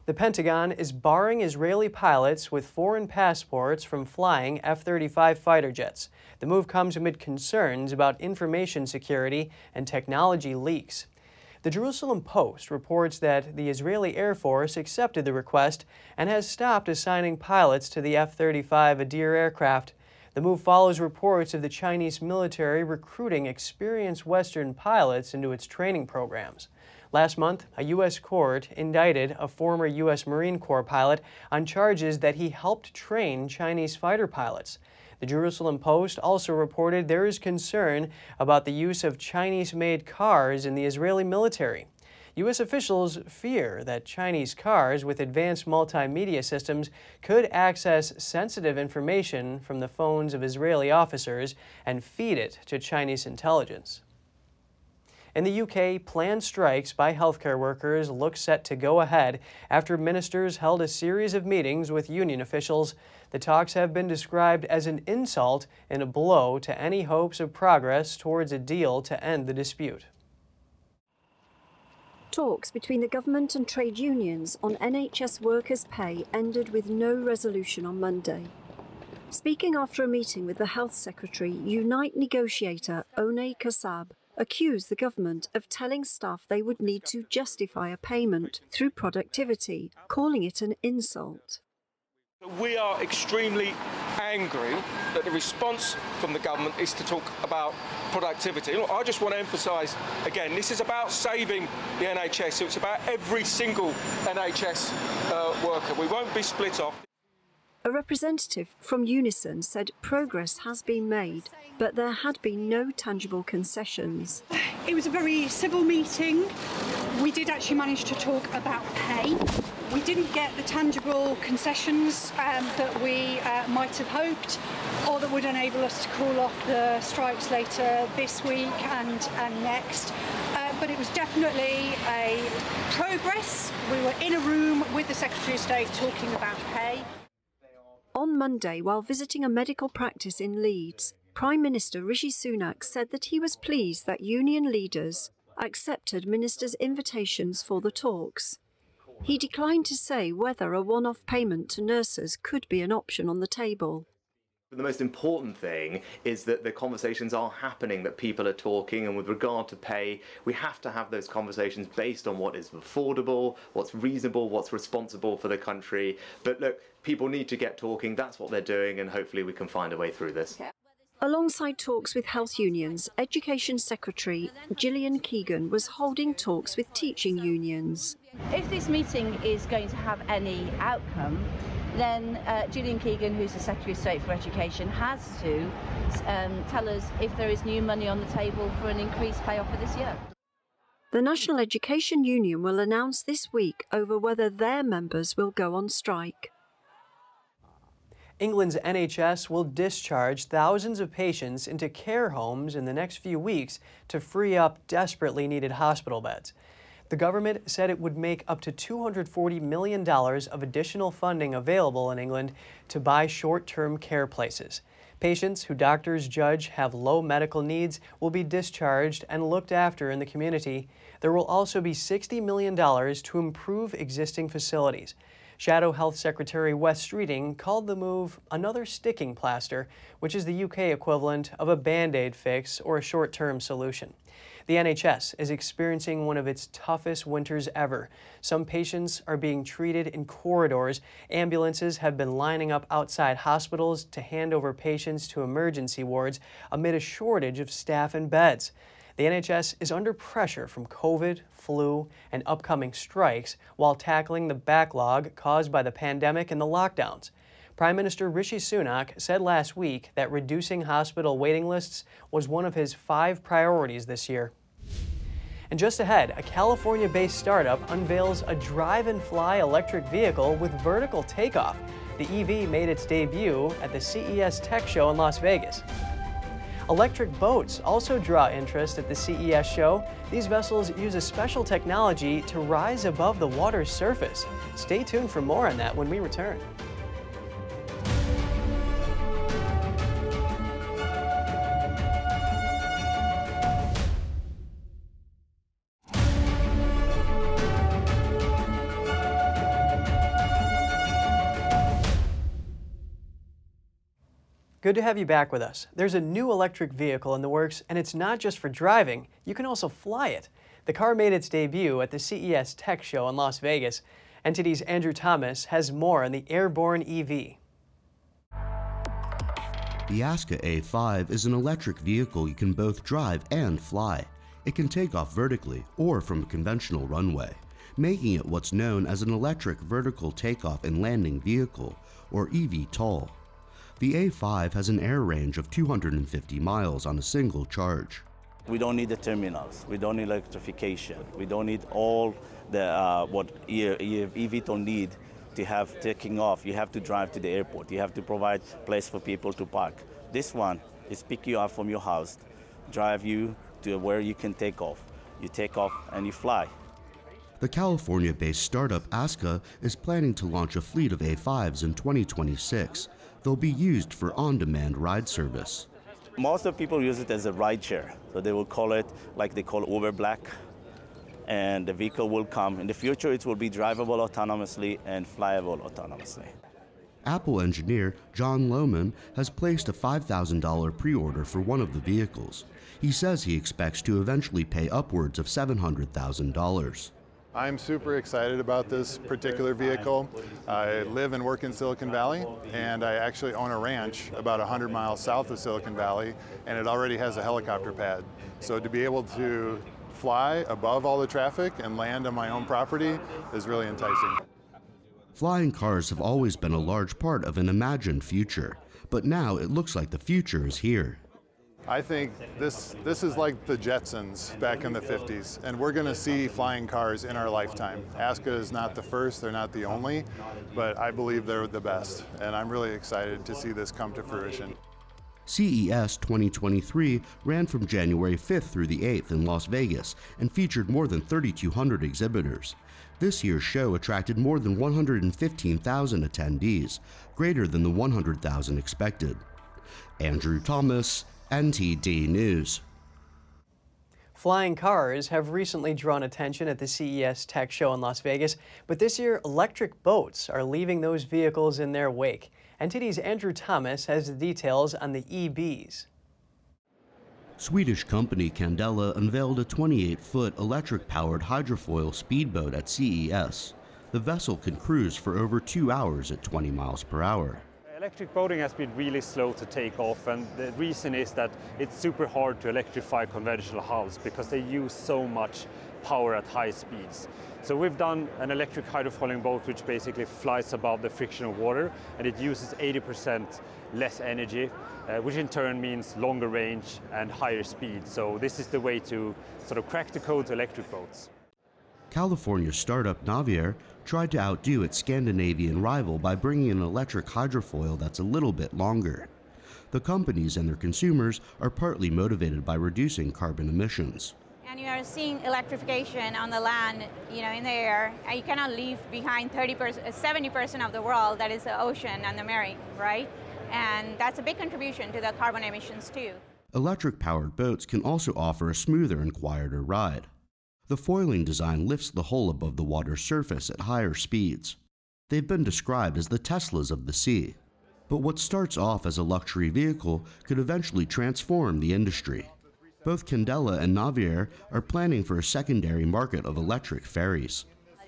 Speaker 1: The Pentagon is barring Israeli pilots with foreign passports from flying F 35 fighter jets. The move comes amid concerns about information security and technology leaks. The Jerusalem Post reports that the Israeli Air Force accepted the request and has stopped assigning pilots to the F 35 Adir aircraft. The move follows reports of the Chinese military recruiting experienced Western pilots into its training programs. Last month, a U.S. court indicted a former U.S. Marine Corps pilot on charges that he helped train Chinese fighter pilots. The Jerusalem Post also reported there is concern about the use of Chinese made cars in the Israeli military. U.S. officials fear that Chinese cars with advanced multimedia systems could access sensitive information from the phones of Israeli officers and feed it to Chinese intelligence. In the UK, planned strikes by healthcare workers look set to go ahead after ministers held a series of meetings with union officials. The talks have been described as an insult and a blow to any hopes of progress towards a deal to end the dispute.
Speaker 23: Talks between the government and trade unions on NHS workers' pay ended with no resolution on Monday. Speaking after a meeting with the Health Secretary, Unite negotiator Onay Kasab accused the government of telling staff they would need to justify a payment through productivity, calling it an insult.
Speaker 24: We are extremely angry that the response from the government is to talk about productivity. Look, I just want to emphasise again this is about saving the NHS, so it's about every single NHS uh, worker. We won't be split off.
Speaker 23: A representative from Unison said progress has been made, but there had been no tangible concessions.
Speaker 25: It was a very civil meeting. We did actually manage to talk about pay. We didn't get the tangible concessions um, that we uh, might have hoped or that would enable us to call off the strikes later this week and, and next. Uh, but it was definitely a progress. We were in a room with the Secretary of State talking about pay.
Speaker 23: On Monday, while visiting a medical practice in Leeds, Prime Minister Rishi Sunak said that he was pleased that union leaders accepted ministers' invitations for the talks. He declined to say whether a one off payment to nurses could be an option on the table.
Speaker 26: The most important thing is that the conversations are happening, that people are talking, and with regard to pay, we have to have those conversations based on what is affordable, what's reasonable, what's responsible for the country. But look, people need to get talking, that's what they're doing, and hopefully we can find a way through this.
Speaker 23: Alongside talks with health unions, Education Secretary Gillian Keegan was holding talks with teaching unions.
Speaker 27: If this meeting is going to have any outcome, then uh, Gillian Keegan, who's the Secretary of State for Education, has to um, tell us if there is new money on the table for an increased pay offer this year.
Speaker 23: The National Education Union will announce this week over whether their members will go on strike.
Speaker 1: England's NHS will discharge thousands of patients into care homes in the next few weeks to free up desperately needed hospital beds. The government said it would make up to $240 million of additional funding available in England to buy short term care places. Patients who doctors judge have low medical needs will be discharged and looked after in the community. There will also be $60 million to improve existing facilities. Shadow Health Secretary Wes Streeting called the move another sticking plaster, which is the UK equivalent of a band aid fix or a short term solution. The NHS is experiencing one of its toughest winters ever. Some patients are being treated in corridors. Ambulances have been lining up outside hospitals to hand over patients to emergency wards amid a shortage of staff and beds. The NHS is under pressure from COVID, flu, and upcoming strikes while tackling the backlog caused by the pandemic and the lockdowns. Prime Minister Rishi Sunak said last week that reducing hospital waiting lists was one of his five priorities this year. And just ahead, a California based startup unveils a drive and fly electric vehicle with vertical takeoff. The EV made its debut at the CES Tech Show in Las Vegas. Electric boats also draw interest at the CES show. These vessels use a special technology to rise above the water's surface. Stay tuned for more on that when we return. Good to have you back with us. There's a new electric vehicle in the works, and it's not just for driving, you can also fly it. The car made its debut at the CES Tech Show in Las Vegas. NTD's Andrew Thomas has more on the airborne EV.
Speaker 28: The Aska A5 is an electric vehicle you can both drive and fly. It can take off vertically or from a conventional runway, making it what's known as an electric vertical takeoff and landing vehicle, or eVTOL. The A5 has an air range of 250 miles on a single charge.
Speaker 29: We don't need the terminals. We don't need electrification. We don't need all the uh, what eVTOL need to have taking off. You have to drive to the airport. You have to provide place for people to park. This one is pick you up from your house, drive you to where you can take off. You take off and you fly.
Speaker 28: The California based startup Aska is planning to launch a fleet of A5s in 2026 they'll be used for on demand ride service.
Speaker 29: Most of people use it as a ride share. So they will call it like they call Uber Black. And the vehicle will come. In the future, it will be drivable autonomously and flyable autonomously.
Speaker 28: Apple engineer John Lohman has placed a $5,000 pre order for one of the vehicles. He says he expects to eventually pay upwards of $700,000.
Speaker 30: I'm super excited about this particular vehicle. I live and work in Silicon Valley, and I actually own a ranch about 100 miles south of Silicon Valley, and it already has a helicopter pad. So to be able to fly above all the traffic and land on my own property is really enticing.
Speaker 28: Flying cars have always been a large part of an imagined future, but now it looks like the future is here.
Speaker 30: I think this this is like the Jetsons back in the 50s, and we're going to see flying cars in our lifetime. Aska is not the first, they're not the only, but I believe they're the best, and I'm really excited to see this come to fruition.
Speaker 28: CES 2023 ran from January 5th through the 8th in Las Vegas and featured more than 3,200 exhibitors. This year's show attracted more than 115,000 attendees, greater than the 100,000 expected. Andrew Thomas, NTD News.
Speaker 1: Flying cars have recently drawn attention at the CES Tech Show in Las Vegas, but this year electric boats are leaving those vehicles in their wake. NTD's Andrew Thomas has the details on the EBs.
Speaker 28: Swedish company Candela unveiled a 28 foot electric powered hydrofoil speedboat at CES. The vessel can cruise for over two hours at 20 miles per hour.
Speaker 31: Electric boating has been really slow to take off and the reason is that it's super hard to electrify conventional hulls because they use so much power at high speeds. So we've done an electric hydrofoiling boat which basically flies above the friction of water and it uses 80% less energy, uh, which in turn means longer range and higher speed. So this is the way to sort of crack the code to electric boats.
Speaker 28: California startup Navier tried to outdo its Scandinavian rival by bringing an electric hydrofoil that's a little bit longer. The companies and their consumers are partly motivated by reducing carbon emissions.
Speaker 32: And you are seeing electrification on the land, you know, in the air. And you cannot leave behind 30 70% uh, of the world that is the ocean and the marine, right? And that's a big contribution to the carbon emissions too.
Speaker 28: Electric powered boats can also offer a smoother and quieter ride. The foiling design lifts the hull above the water's surface at higher speeds. They've been described as the Teslas of the sea. But what starts off as a luxury vehicle could eventually transform the industry. Both Candela and Navier are planning for a secondary market of electric ferries.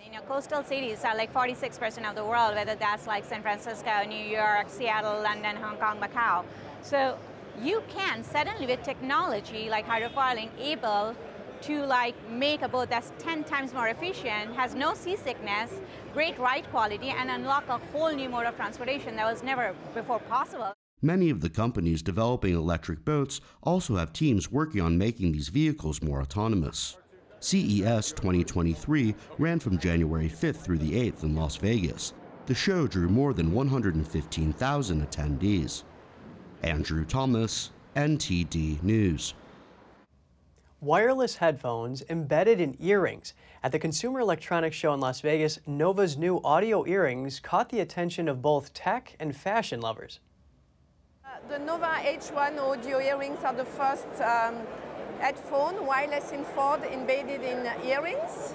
Speaker 32: You know, coastal cities are like 46% of the world, whether that's like San Francisco, New York, Seattle, London, Hong Kong, Macau. So you can suddenly with technology like hydrofoiling able to like make a boat that's 10 times more efficient, has no seasickness, great ride quality, and unlock a whole new mode of transportation that was never before possible.
Speaker 28: Many of the companies developing electric boats also have teams working on making these vehicles more autonomous. CES 2023 ran from January 5th through the 8th in Las Vegas. The show drew more than 115,000 attendees. Andrew Thomas, NTD News.
Speaker 1: Wireless headphones embedded in earrings. At the Consumer Electronics Show in Las Vegas, Nova's new audio earrings caught the attention of both tech and fashion lovers.
Speaker 33: The Nova H1 audio earrings are the first um, headphone, wireless in Ford, embedded in earrings.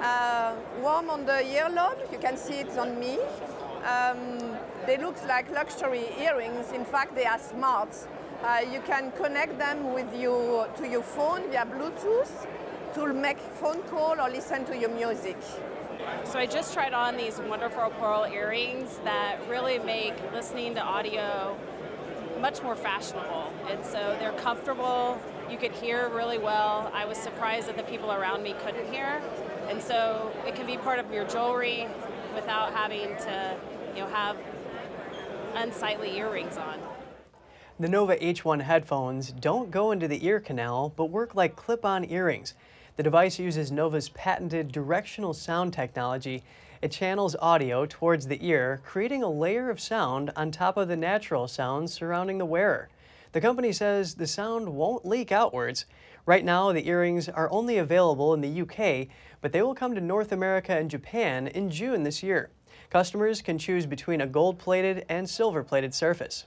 Speaker 33: Uh, warm on the earlobe, you can see it on me. Um, they look like luxury earrings. In fact, they are smart. Uh, you can connect them with you to your phone via Bluetooth to make phone call or listen to your music.
Speaker 34: So I just tried on these wonderful pearl earrings that really make listening to audio much more fashionable. And so they're comfortable. You could hear really well. I was surprised that the people around me couldn't hear. And so it can be part of your jewelry without having to, you know, have unsightly earrings on.
Speaker 1: The Nova H1 headphones don't go into the ear canal, but work like clip-on earrings. The device uses Nova's patented directional sound technology. It channels audio towards the ear, creating a layer of sound on top of the natural sounds surrounding the wearer. The company says the sound won't leak outwards. Right now, the earrings are only available in the UK, but they will come to North America and Japan in June this year. Customers can choose between a gold-plated and silver-plated surface.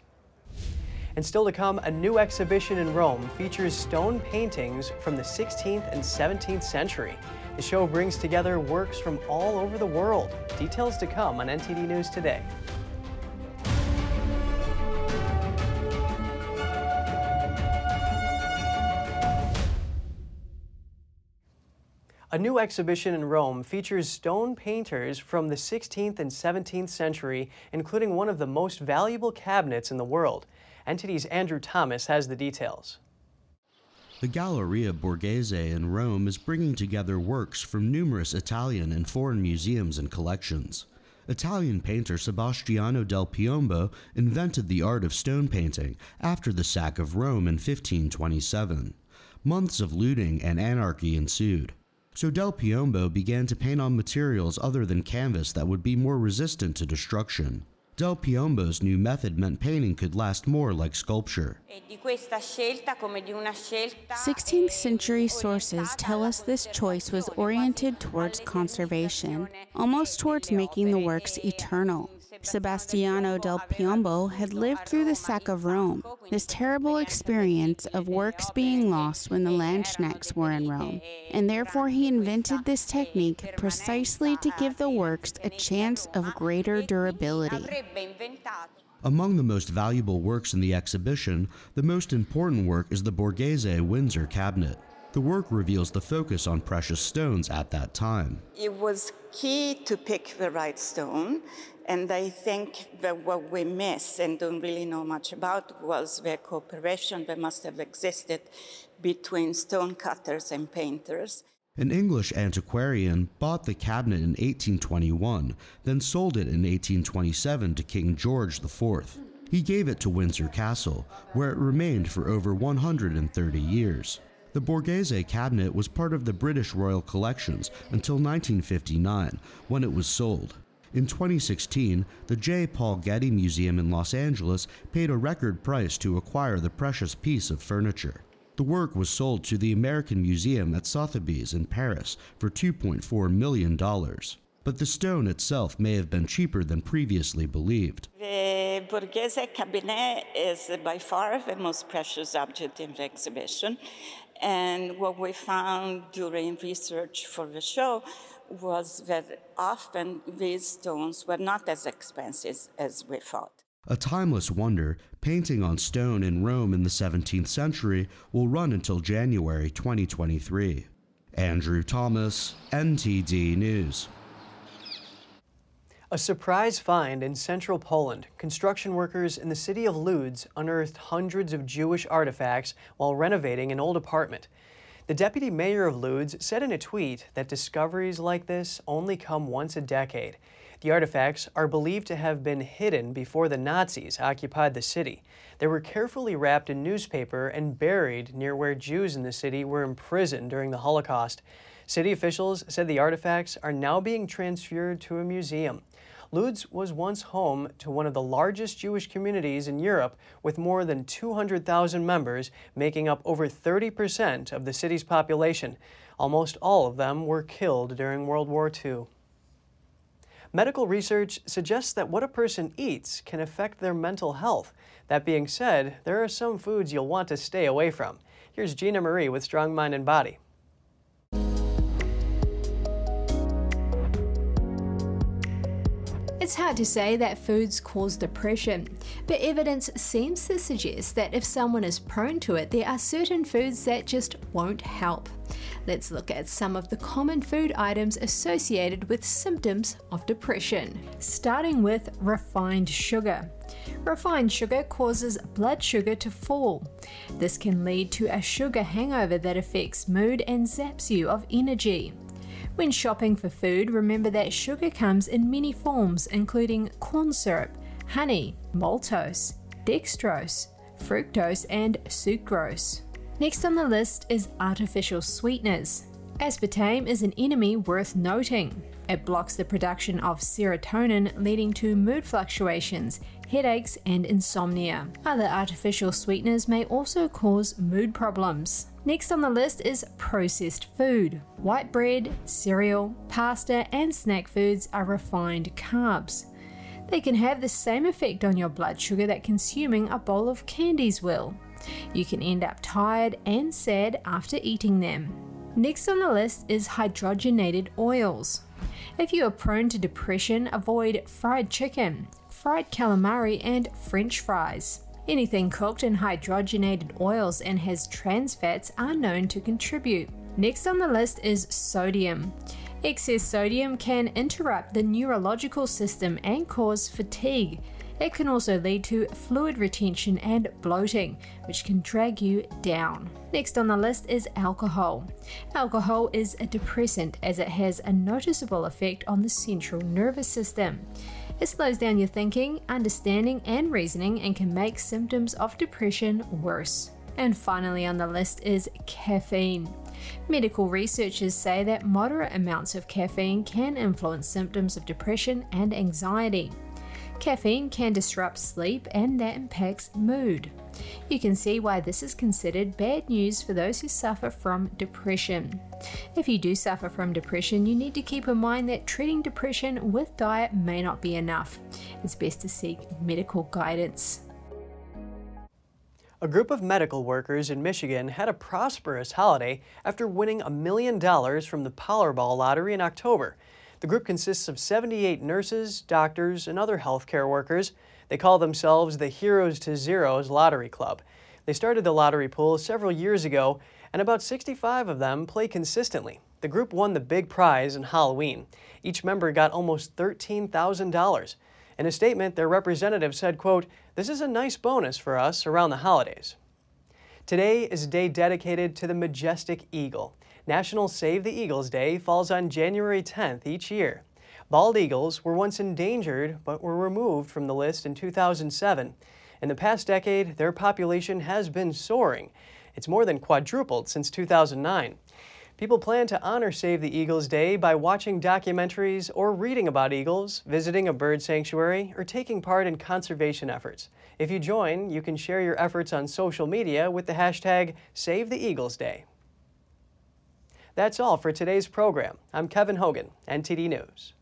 Speaker 1: And still to come, a new exhibition in Rome features stone paintings from the 16th and 17th century. The show brings together works from all over the world. Details to come on NTD News Today. A new exhibition in Rome features stone painters from the 16th and 17th century, including one of the most valuable cabinets in the world. NTD's Andrew Thomas has the details.
Speaker 28: The Galleria Borghese in Rome is bringing together works from numerous Italian and foreign museums and collections. Italian painter Sebastiano del Piombo invented the art of stone painting after the sack of Rome in 1527. Months of looting and anarchy ensued. So Del Piombo began to paint on materials other than canvas that would be more resistant to destruction. Del Piombo's new method meant painting could last more like sculpture.
Speaker 35: 16th century sources tell us this choice was oriented towards conservation, almost towards making the works eternal. Sebastiano del Piombo had lived through the sack of Rome, this terrible experience of works being lost when the Landsknechts were in Rome, and therefore he invented this technique precisely to give the works a chance of greater durability.
Speaker 28: Among the most valuable works in the exhibition, the most important work is the Borghese Windsor cabinet. The work reveals the focus on precious stones at that time.
Speaker 36: It was key to pick the right stone and I think that what we miss and don't really know much about was the cooperation that must have existed between stonecutters and painters.
Speaker 28: An English antiquarian bought the cabinet in 1821, then sold it in 1827 to King George IV. He gave it to Windsor Castle, where it remained for over 130 years. The Borghese cabinet was part of the British Royal Collections until 1959, when it was sold. In 2016, the J. Paul Getty Museum in Los Angeles paid a record price to acquire the precious piece of furniture. The work was sold to the American Museum at Sotheby's in Paris for $2.4 million. But the stone itself may have been cheaper than previously believed.
Speaker 36: The Borghese cabinet is by far the most precious object in the exhibition. And what we found during research for the show was that often these stones were not as expensive as we thought.
Speaker 28: A timeless wonder, painting on stone in Rome in the 17th century, will run until January 2023. Andrew Thomas, NTD News.
Speaker 1: A surprise find in central Poland. Construction workers in the city of Lodz unearthed hundreds of Jewish artifacts while renovating an old apartment. The deputy mayor of Lodz said in a tweet that discoveries like this only come once a decade. The artifacts are believed to have been hidden before the Nazis occupied the city. They were carefully wrapped in newspaper and buried near where Jews in the city were imprisoned during the Holocaust. City officials said the artifacts are now being transferred to a museum. Lodz was once home to one of the largest Jewish communities in Europe, with more than 200,000 members, making up over 30% of the city's population. Almost all of them were killed during World War II. Medical research suggests that what a person eats can affect their mental health. That being said, there are some foods you'll want to stay away from. Here's Gina Marie with Strong Mind and Body.
Speaker 37: It's hard to say that foods cause depression, but evidence seems to suggest that if someone is prone to it, there are certain foods that just won't help. Let's look at some of the common food items associated with symptoms of depression. Starting with refined sugar. Refined sugar causes blood sugar to fall. This can lead to a sugar hangover that affects mood and zaps you of energy. When shopping for food, remember that sugar comes in many forms, including corn syrup, honey, maltose, dextrose, fructose, and sucrose. Next on the list is artificial sweeteners. Aspartame is an enemy worth noting. It blocks the production of serotonin, leading to mood fluctuations, headaches, and insomnia. Other artificial sweeteners may also cause mood problems. Next on the list is processed food. White bread, cereal, pasta, and snack foods are refined carbs. They can have the same effect on your blood sugar that consuming a bowl of candies will. You can end up tired and sad after eating them. Next on the list is hydrogenated oils. If you are prone to depression, avoid fried chicken, fried calamari, and french fries. Anything cooked in hydrogenated oils and has trans fats are known to contribute. Next on the list is sodium. Excess sodium can interrupt the neurological system and cause fatigue. It can also lead to fluid retention and bloating, which can drag you down. Next on the list is alcohol. Alcohol is a depressant as it has a noticeable effect on the central nervous system. It slows down your thinking, understanding, and reasoning and can make symptoms of depression worse. And finally on the list is caffeine. Medical researchers say that moderate amounts of caffeine can influence symptoms of depression and anxiety. Caffeine can disrupt sleep and that impacts mood. You can see why this is considered bad news for those who suffer from depression. If you do suffer from depression, you need to keep in mind that treating depression with diet may not be enough. It's best to seek medical guidance.
Speaker 1: A group of medical workers in Michigan had a prosperous holiday after winning a million dollars from the Powerball lottery in October. The group consists of 78 nurses, doctors, and other healthcare workers. They call themselves the Heroes to Zeros Lottery Club. They started the lottery pool several years ago, and about 65 of them play consistently. The group won the big prize in Halloween. Each member got almost $13,000. In a statement, their representative said, quote, This is a nice bonus for us around the holidays. Today is a day dedicated to the majestic eagle. National Save the Eagles Day falls on January 10th each year. Bald eagles were once endangered but were removed from the list in 2007. In the past decade, their population has been soaring. It's more than quadrupled since 2009. People plan to honor Save the Eagles Day by watching documentaries or reading about eagles, visiting a bird sanctuary, or taking part in conservation efforts. If you join, you can share your efforts on social media with the hashtag Save the Eagles Day. That's all for today's program. I'm Kevin Hogan, NTD News.